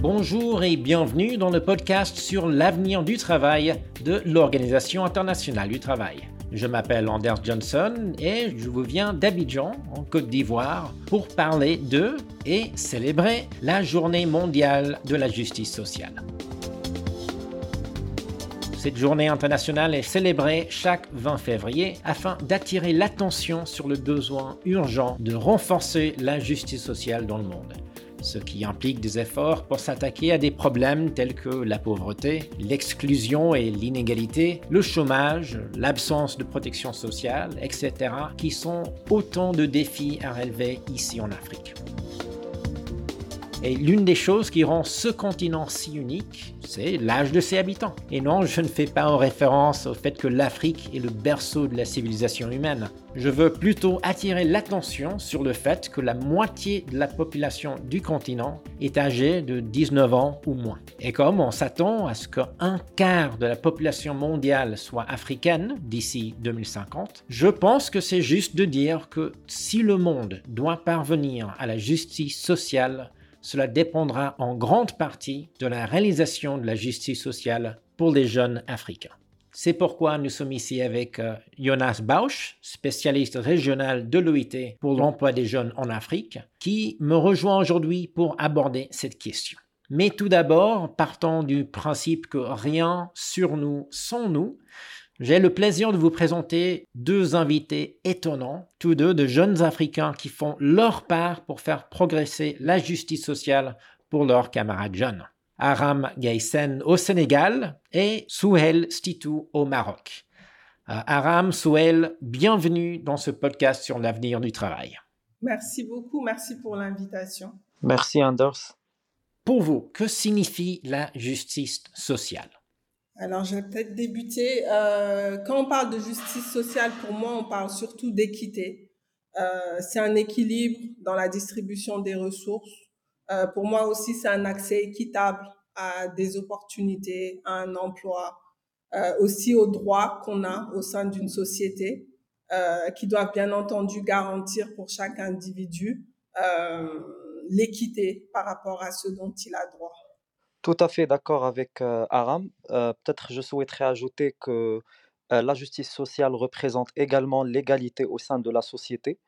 Bonjour et bienvenue dans le podcast sur l'avenir du travail de l'Organisation internationale du travail. Je m'appelle Anders Johnson et je vous viens d'Abidjan, en Côte d'Ivoire, pour parler de et célébrer la journée mondiale de la justice sociale. Cette journée internationale est célébrée chaque 20 février afin d'attirer l'attention sur le besoin urgent de renforcer la justice sociale dans le monde ce qui implique des efforts pour s'attaquer à des problèmes tels que la pauvreté, l'exclusion et l'inégalité, le chômage, l'absence de protection sociale, etc., qui sont autant de défis à relever ici en Afrique. Et l'une des choses qui rend ce continent si unique, c'est l'âge de ses habitants. Et non, je ne fais pas en référence au fait que l'Afrique est le berceau de la civilisation humaine. Je veux plutôt attirer l'attention sur le fait que la moitié de la population du continent est âgée de 19 ans ou moins. Et comme on s'attend à ce qu'un quart de la population mondiale soit africaine d'ici 2050, je pense que c'est juste de dire que si le monde doit parvenir à la justice sociale, cela dépendra en grande partie de la réalisation de la justice sociale pour les jeunes africains. C'est pourquoi nous sommes ici avec euh, Jonas Bausch, spécialiste régional de l'OIT pour l'emploi des jeunes en Afrique, qui me rejoint aujourd'hui pour aborder cette question. Mais tout d'abord, partons du principe que rien sur nous sans nous, j'ai le plaisir de vous présenter deux invités étonnants, tous deux de jeunes Africains qui font leur part pour faire progresser la justice sociale pour leurs camarades jeunes. Aram Gaysen au Sénégal et Souhel Stitou au Maroc. Euh, Aram, Souhel, bienvenue dans ce podcast sur l'avenir du travail. Merci beaucoup, merci pour l'invitation. Merci Anders. Pour vous, que signifie la justice sociale? Alors, je vais peut-être débuter. Euh, quand on parle de justice sociale, pour moi, on parle surtout d'équité. Euh, c'est un équilibre dans la distribution des ressources. Euh, pour moi aussi, c'est un accès équitable à des opportunités, à un emploi, euh, aussi aux droits qu'on a au sein d'une société, euh, qui doivent bien entendu garantir pour chaque individu l'équité par rapport à ce dont il a droit. Tout à fait d'accord avec euh, Aram. Euh, peut-être je souhaiterais ajouter que euh, la justice sociale représente également l'égalité au sein de la société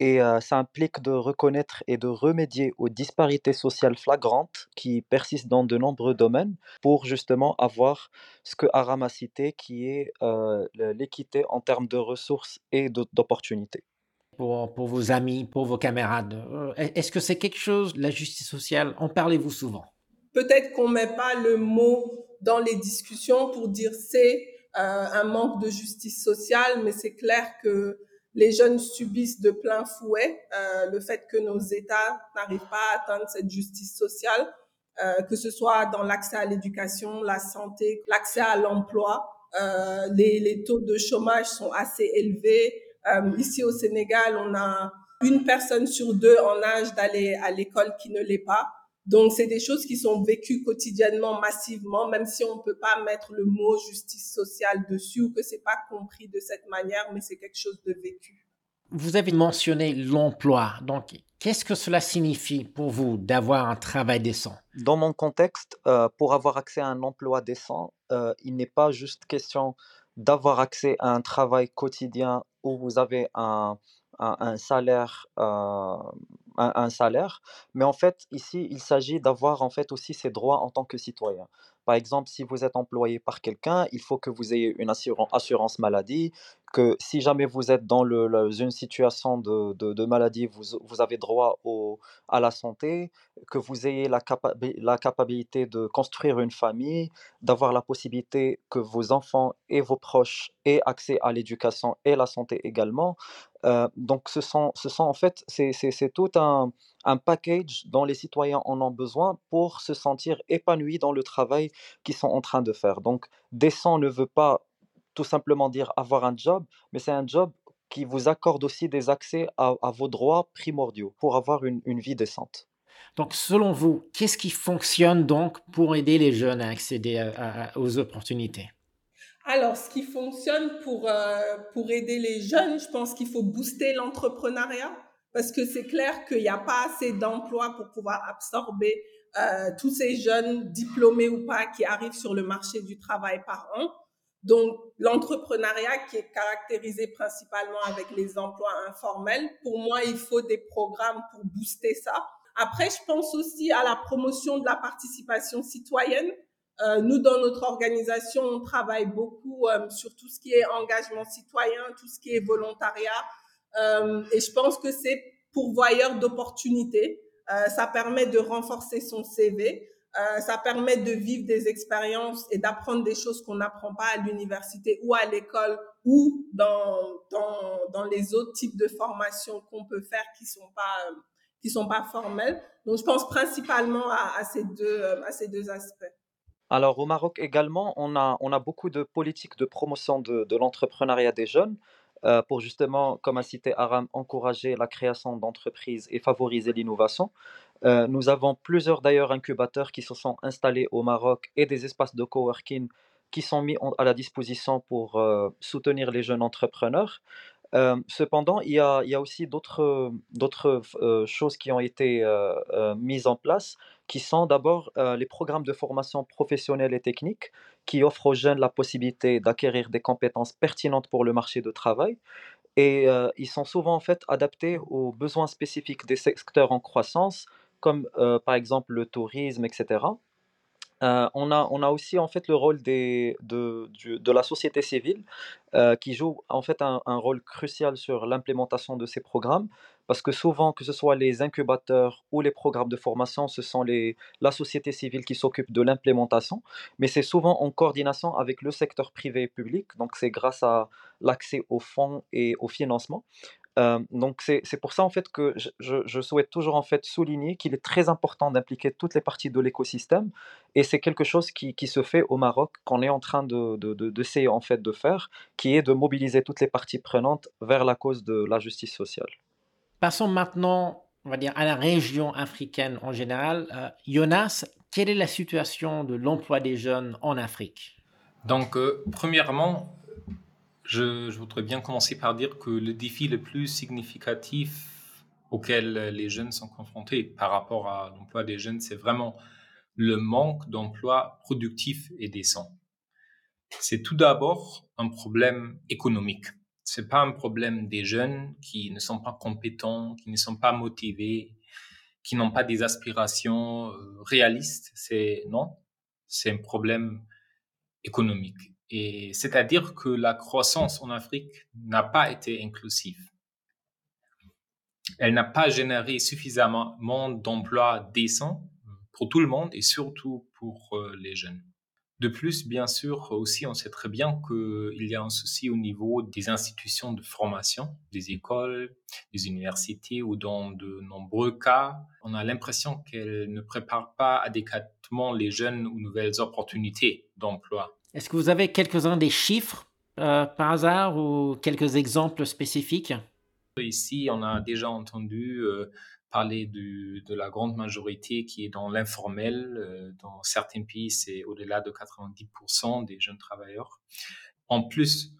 et ça implique de reconnaître et de remédier aux disparités sociales flagrantes qui persistent dans de nombreux domaines pour justement avoir ce que Aram a cité qui est l'équité en termes de ressources et d'opportunités. Pour, pour vos amis, pour vos camarades, est-ce que c'est quelque chose, la justice sociale, en parlez-vous souvent? Peut-être qu'on met pas le mot dans les discussions pour dire c'est euh, un manque de justice sociale, mais c'est clair que les jeunes subissent de plein fouet euh, le fait que nos États n'arrivent pas à atteindre cette justice sociale, euh, que ce soit dans l'accès à l'éducation, la santé, l'accès à l'emploi. Euh, les, les, taux de chômage sont assez élevés. Euh, ici au Sénégal, on a une personne sur deux en âge d'aller à l'école qui ne l'est pas. Donc, c'est des choses qui sont vécues quotidiennement, massivement, même si on ne peut pas mettre le mot justice sociale dessus ou que c'est pas compris de cette manière, mais c'est quelque chose de vécu. Vous avez mentionné l'emploi. Donc, qu'est-ce que cela signifie pour vous d'avoir un travail décent? Dans mon contexte, euh, pour avoir accès à un emploi décent, euh, il n'est pas juste question d'avoir accès à un travail quotidien où vous avez un, un, un salaire euh, un, salaire. Mais en fait, ici, il s'agit d'avoir en fait aussi ses droits en tant que citoyen. Par exemple, si vous êtes employé par quelqu'un, il faut que vous ayez une assurance maladie, que si jamais vous êtes dans une situation de, maladie, vous, avez droit à la santé, que vous ayez la, la capacité de construire une famille, d'avoir la possibilité que vos enfants et vos proches aient accès à l'éducation et la santé également. Euh, donc, ce sont, sont en fait, c'est tout un, un package dont les citoyens en ont besoin pour se sentir épanouis dans le travail qu'ils sont en train de faire. Donc, décent ne veut pas tout simplement dire avoir un job, mais c'est un job qui vous accorde aussi des accès à, vos droits primordiaux pour avoir une, vie décente. Donc, selon vous, qu'est-ce qui fonctionne donc pour aider les jeunes à accéder aux opportunités? Alors, ce qui fonctionne pour, euh, pour aider les jeunes, je pense qu'il faut booster l'entrepreneuriat parce que c'est clair qu'il n'y a pas assez d'emplois pour pouvoir absorber tous ces jeunes diplômés ou pas qui arrivent sur le marché du travail par an. Donc, l'entrepreneuriat qui est caractérisé principalement avec les emplois informels, pour moi, il faut des programmes pour booster ça. Après, je pense aussi à la promotion de la participation citoyenne. Euh, nous, dans notre organisation, on travaille beaucoup euh, sur tout ce qui est engagement citoyen, tout ce qui est volontariat. Euh, et je pense que c'est pourvoyeur d'opportunités. Euh, ça permet de renforcer son CV. Euh, ça permet de vivre des expériences et d'apprendre des choses qu'on n'apprend pas à l'université ou à l'école ou dans, dans, dans, les autres types de formations qu'on peut faire qui sont pas qui sont pas formelles. Donc, je pense principalement à, ces deux à ces deux aspects. Alors au Maroc également, on a, on a beaucoup de politiques de promotion de, de l'entrepreneuriat des jeunes euh, pour justement, comme a cité Aram, encourager la création d'entreprises et favoriser l'innovation. Euh, nous avons plusieurs d'ailleurs incubateurs qui se sont installés au Maroc et des espaces de coworking qui sont mis à la disposition pour euh, soutenir les jeunes entrepreneurs. Euh, cependant, il y a, il y a aussi d'autres choses qui ont été mises en place, qui sont d'abord les programmes de formation professionnelle et technique, qui offrent aux jeunes la possibilité d'acquérir des compétences pertinentes pour le marché du travail. Et ils sont souvent en fait adaptés aux besoins spécifiques des secteurs en croissance, comme par exemple le tourisme, etc. on, a, on a aussi en fait le rôle des, de, de la société civile qui joue en fait un, un rôle crucial sur l'implémentation de ces programmes parce que souvent que ce soit les incubateurs ou les programmes de formation, ce sont les, la société civile qui s'occupe de l'implémentation, mais c'est souvent en coordination avec le secteur privé et public, donc c'est grâce à l'accès aux fonds et au financement. Euh, donc c'est pour ça en fait que je, je, souhaite toujours en fait souligner qu'il est très important d'impliquer toutes les parties de l'écosystème et c'est quelque chose qui, qui, se fait au Maroc qu'on est en train de d'essayer de, en fait de faire qui est de mobiliser toutes les parties prenantes vers la cause de la justice sociale. Passons maintenant on va dire à la région africaine en général. Euh, Jonas, quelle est la situation de l'emploi des jeunes en Afrique? Donc euh, premièrement je, voudrais bien commencer par dire que le défi le plus significatif auquel les jeunes sont confrontés par rapport à l'emploi des jeunes, c'est vraiment le manque d'emplois productifs et décents. C'est tout d'abord un problème économique. C'est pas un problème des jeunes qui ne sont pas compétents, qui ne sont pas motivés, qui n'ont pas des aspirations euh, réalistes. C'est non, c'est un problème économique. C'est-à-dire que la croissance en Afrique n'a pas été inclusive. Elle n'a pas généré suffisamment d'emplois décents pour tout le monde et surtout pour euh, les jeunes. De plus, bien sûr, aussi, on sait très bien qu'il y a un souci au niveau des institutions de formation, des écoles, des universités, ou dans de nombreux cas, on a l'impression qu'elles ne préparent pas adéquatement les jeunes aux nouvelles opportunités d'emploi. Est-ce que vous avez quelques-uns des chiffres euh, par hasard ou quelques exemples spécifiques? Ici, on a déjà entendu euh, parler de la grande majorité qui est dans l'informel. Euh, dans certains pays, c'est au-delà de 90% des jeunes travailleurs. En plus,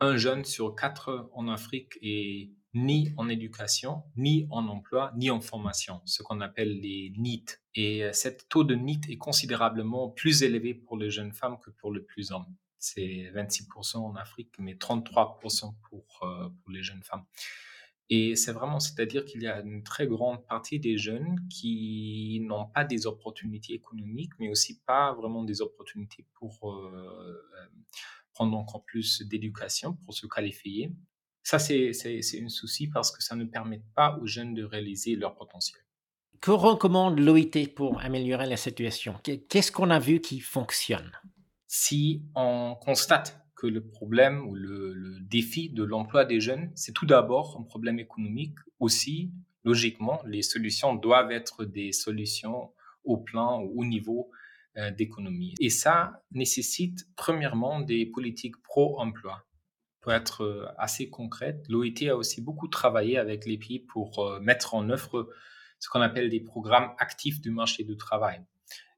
un jeune sur quatre en Afrique est ni en éducation, ni en emploi, ni en formation, ce qu'on appelle les NEET. Et euh, cet taux de NEET est considérablement plus élevé pour les jeunes femmes que pour les plus hommes. C'est 26% en Afrique, mais 33% pour, euh, pour les jeunes femmes. Et c'est vraiment, c'est-à-dire qu'il y a une très grande partie des jeunes qui n'ont pas des opportunités économiques, mais aussi pas vraiment des opportunités pour euh, prendre encore plus d'éducation, pour se qualifier. Ça, c'est un souci parce que ça ne permet pas aux jeunes de réaliser leur potentiel. Que recommande l'OIT pour améliorer la situation? Qu'est-ce qu'on a vu qui fonctionne? Si on constate que le problème ou le, le défi de l'emploi des jeunes, c'est tout d'abord un problème économique, aussi, logiquement, les solutions doivent être des solutions au plan ou au niveau euh, d'économie. Et ça nécessite premièrement des politiques pro-emploi pour être euh, assez concrète, l'OIT a aussi beaucoup travaillé avec les pays pour euh, mettre en œuvre ce qu'on appelle des programmes actifs du marché du travail.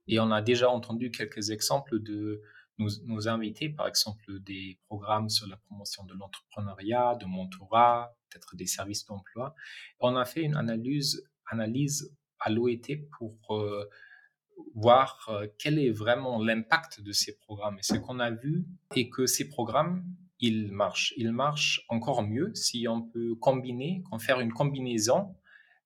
Et on a déjà entendu quelques exemples de nos, invités, par exemple des programmes sur la promotion de l'entrepreneuriat, de mentorat, peut-être des services d'emploi. On a fait une analyse, analyse à l'OIT pour euh, voir quel est vraiment l'impact de ces programmes. Et ce qu'on a vu est que ces programmes, ils marchent. Ils marchent encore mieux si on peut combiner, faire une combinaison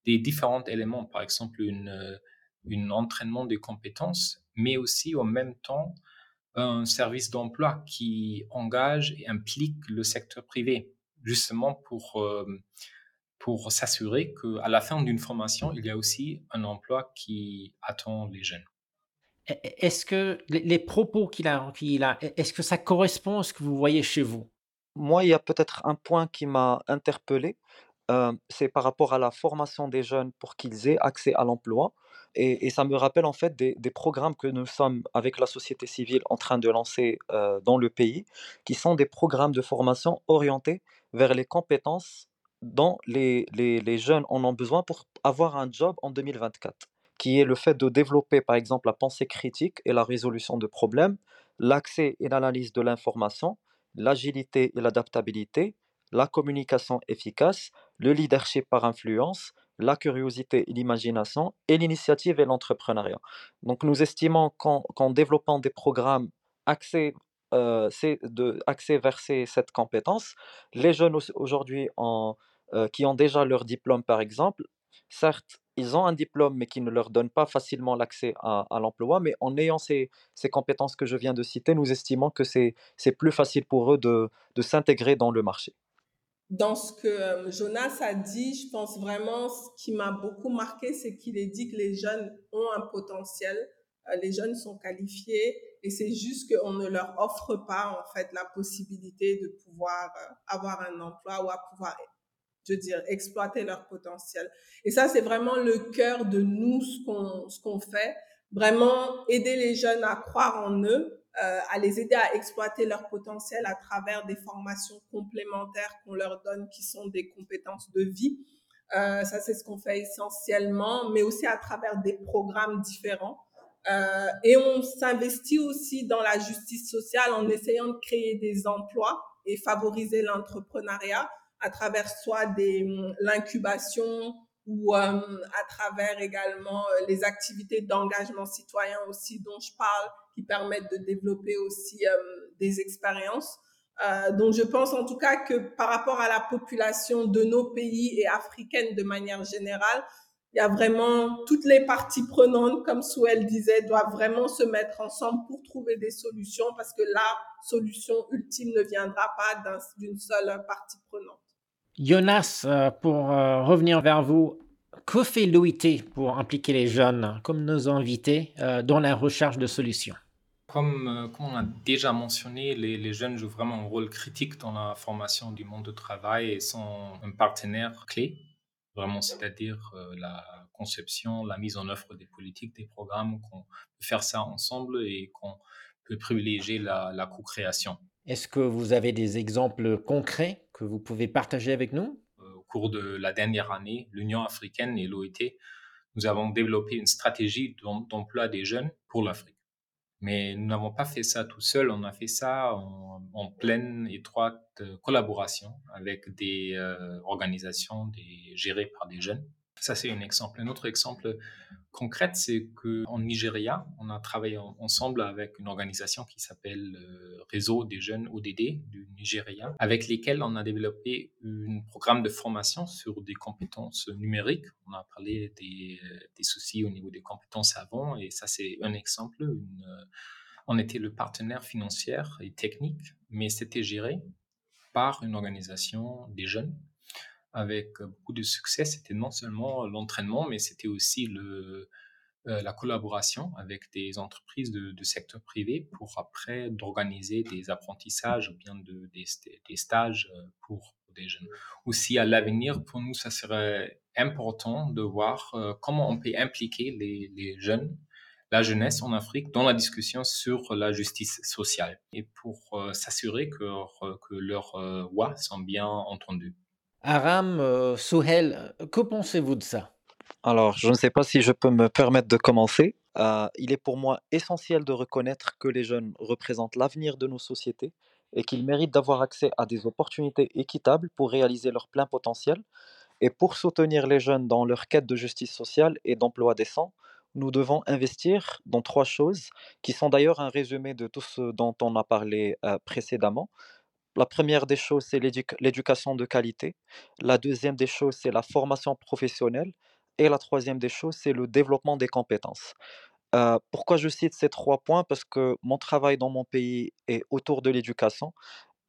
des différents éléments. Par exemple, une, une entraînement des compétences, mais aussi en même temps un service d'emploi qui engage et implique le secteur privé, justement pour, pour s'assurer qu'à la fin d'une formation, il y a aussi un emploi qui attend les jeunes. E, e, est-ce que les propos qu'il a, qu'il a e, est-ce que ça correspond à ce que vous voyez chez vous? Moi, il y a peut-être un point qui m'a interpellé, c'est par rapport à la formation des jeunes pour qu'ils aient accès à l'emploi. Et, ça me rappelle en fait des, programmes que nous sommes avec la société civile en train de lancer dans le pays, qui sont des programmes de formation orientés vers les compétences dont les, les jeunes en ont besoin pour avoir un job en 2024 qui est le fait de développer par exemple la pensée critique et la résolution de problèmes, l'accès et l'analyse de l'information, l'agilité et l'adaptabilité, la communication efficace, le leadership par influence, la curiosité et l'imagination, et l'initiative et l'entrepreneuriat. Donc nous estimons qu'en développant des programmes axés, euh, vers cette compétence, les jeunes aujourd'hui euh, qui ont déjà leur diplôme par exemple, certes, ils ont un diplôme, mais qui ne leur donne pas facilement l'accès à, l'emploi. Mais en ayant ces, compétences que je viens de citer, nous estimons que c'est plus facile pour eux de, s'intégrer dans le marché. Dans ce que euh, Jonas a dit, je pense vraiment ce qui m'a beaucoup marqué, c'est qu'il est dit que les jeunes ont un potentiel, euh, les jeunes sont qualifiés et c'est juste qu'on ne leur offre pas en fait la possibilité de pouvoir euh, avoir un emploi ou à pouvoir je veux dire, exploiter leur potentiel. Et ça, c'est vraiment le cœur de nous, ce qu'on, ce qu'on fait. Vraiment aider les jeunes à croire en eux, euh, à les aider à exploiter leur potentiel à travers des formations complémentaires qu'on leur donne qui sont des compétences de vie. Euh, ça, c'est ce qu'on fait essentiellement, mais aussi à travers des programmes différents. Euh, et on s'investit aussi dans la justice sociale en essayant de créer des emplois et favoriser l'entrepreneuriat à travers soit des hum, l'incubation ou hum, à travers également euh, les activités d'engagement citoyen aussi dont je parle qui permettent de développer aussi hum, des expériences. Euh, donc je pense en tout cas que par rapport à la population de nos pays et africaine de manière générale, il y a vraiment toutes les parties prenantes, comme Souel disait, doivent vraiment se mettre ensemble pour trouver des solutions parce que la solution ultime ne viendra pas d'une seule partie prenante. Jonas, euh, pour euh, revenir vers vous, que fait l'OIT pour impliquer les jeunes, comme nos invités, euh, dans la recherche de solutions? Comme, on a déjà mentionné, les, jeunes jouent vraiment un rôle critique dans la formation du monde du travail et sont un partenaire clé, vraiment, c'est-à-dire la conception, la mise en œuvre des politiques, des programmes, qu'on peut faire ça ensemble et qu'on peut privilégier la, la co-création. Est-ce que vous avez des exemples concrets? Que vous pouvez partager avec nous? Euh, Au cours de la dernière année, l'Union africaine et l'OIT, nous avons développé une stratégie d'emploi des jeunes pour l'Afrique. Mais nous n'avons pas fait ça tout seul, on a fait ça en, pleine étroite collaboration avec des euh, organisations gérées par des jeunes. Ça, c'est un exemple. Un autre exemple concret, c'est qu'en Nigeria, on a travaillé ensemble avec une organisation qui s'appelle euh, Réseau des jeunes ODD du Nigeria, avec lesquels on a développé un programme de formation sur des compétences numériques. On a parlé des, des soucis au niveau des compétences avant, et ça, c'est un exemple. Euh, on était le partenaire financier et technique, mais c'était géré par une organisation des jeunes avec beaucoup de succès. C'était non seulement l'entraînement, mais c'était aussi euh, la collaboration avec des entreprises de, secteur privé pour après d'organiser des apprentissages ou bien de, des, stages euh, pour, des jeunes. Aussi, à l'avenir, pour nous, ça serait important de voir euh, comment on peut impliquer les, jeunes, la jeunesse en Afrique, dans la discussion sur la justice sociale et pour s'assurer que leurs voix sont bien entendues. Aram, euh, Souhel, que pensez-vous de ça? Alors, je ne sais pas si je peux me permettre de commencer. Euh, il est pour moi essentiel de reconnaître que les jeunes représentent l'avenir de nos sociétés et qu'ils méritent d'avoir accès à des opportunités équitables pour réaliser leur plein potentiel. Et pour soutenir les jeunes dans leur quête de justice sociale et d'emploi décent, nous devons investir dans trois choses qui sont d'ailleurs un résumé de tout ce dont on a parlé euh, précédemment. La première des choses, c'est l'éducation de qualité. La deuxième des choses, c'est la formation professionnelle. Et la troisième des choses, c'est le développement des compétences. Euh, pourquoi je cite ces trois points? Parce que mon travail dans mon pays est autour de l'éducation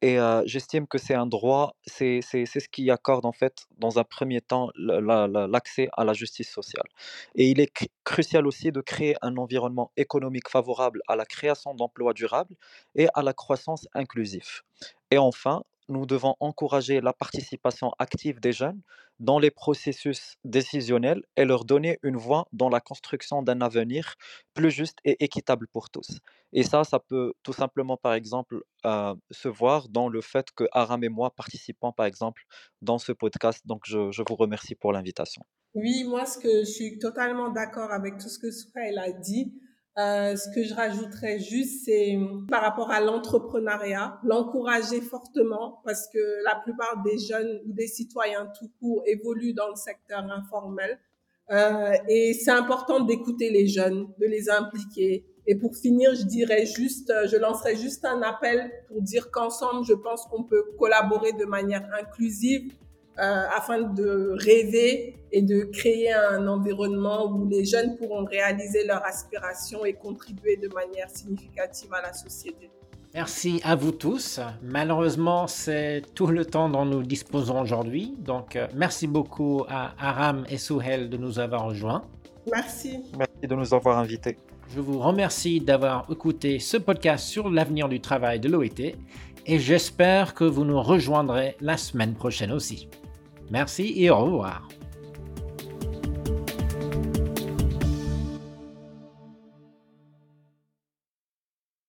et j'estime que c'est un droit, c'est ce qui accorde en fait, dans un premier temps, l'accès à la justice sociale. Et il est crucial aussi de créer un environnement économique favorable à la création d'emplois durables et à la croissance inclusive. Et enfin, nous devons encourager la participation active des jeunes dans les processus décisionnels et leur donner une voix dans la construction d'un avenir plus juste et équitable pour tous. Et ça, ça peut tout simplement, par exemple, euh, se voir dans le fait que Aram et moi participons, par exemple, dans ce podcast. Donc, je, vous remercie pour l'invitation. Oui, moi, ce que je suis totalement d'accord avec tout ce que Souhail a dit. Euh, ce que je rajouterais juste, c'est par rapport à l'entrepreneuriat, l'encourager fortement parce que la plupart des jeunes ou des citoyens tout court évoluent dans le secteur informel. Euh, et c'est important d'écouter les jeunes, de les impliquer. Et pour finir, je dirais juste, je lancerai juste un appel pour dire qu'ensemble, je pense qu'on peut collaborer de manière inclusive euh, afin de rêver et de créer un environnement où les jeunes pourront réaliser leurs aspirations et contribuer de manière significative à la société. Merci à vous tous. Malheureusement, c'est tout le temps dont nous disposons aujourd'hui. Donc, euh, merci beaucoup à Aram et Souhel de nous avoir rejoints. Merci. Merci de nous avoir invités. Je vous remercie d'avoir écouté ce podcast sur l'avenir du travail de l'OIT et j'espère que vous nous rejoindrez la semaine prochaine aussi. Merci et au revoir.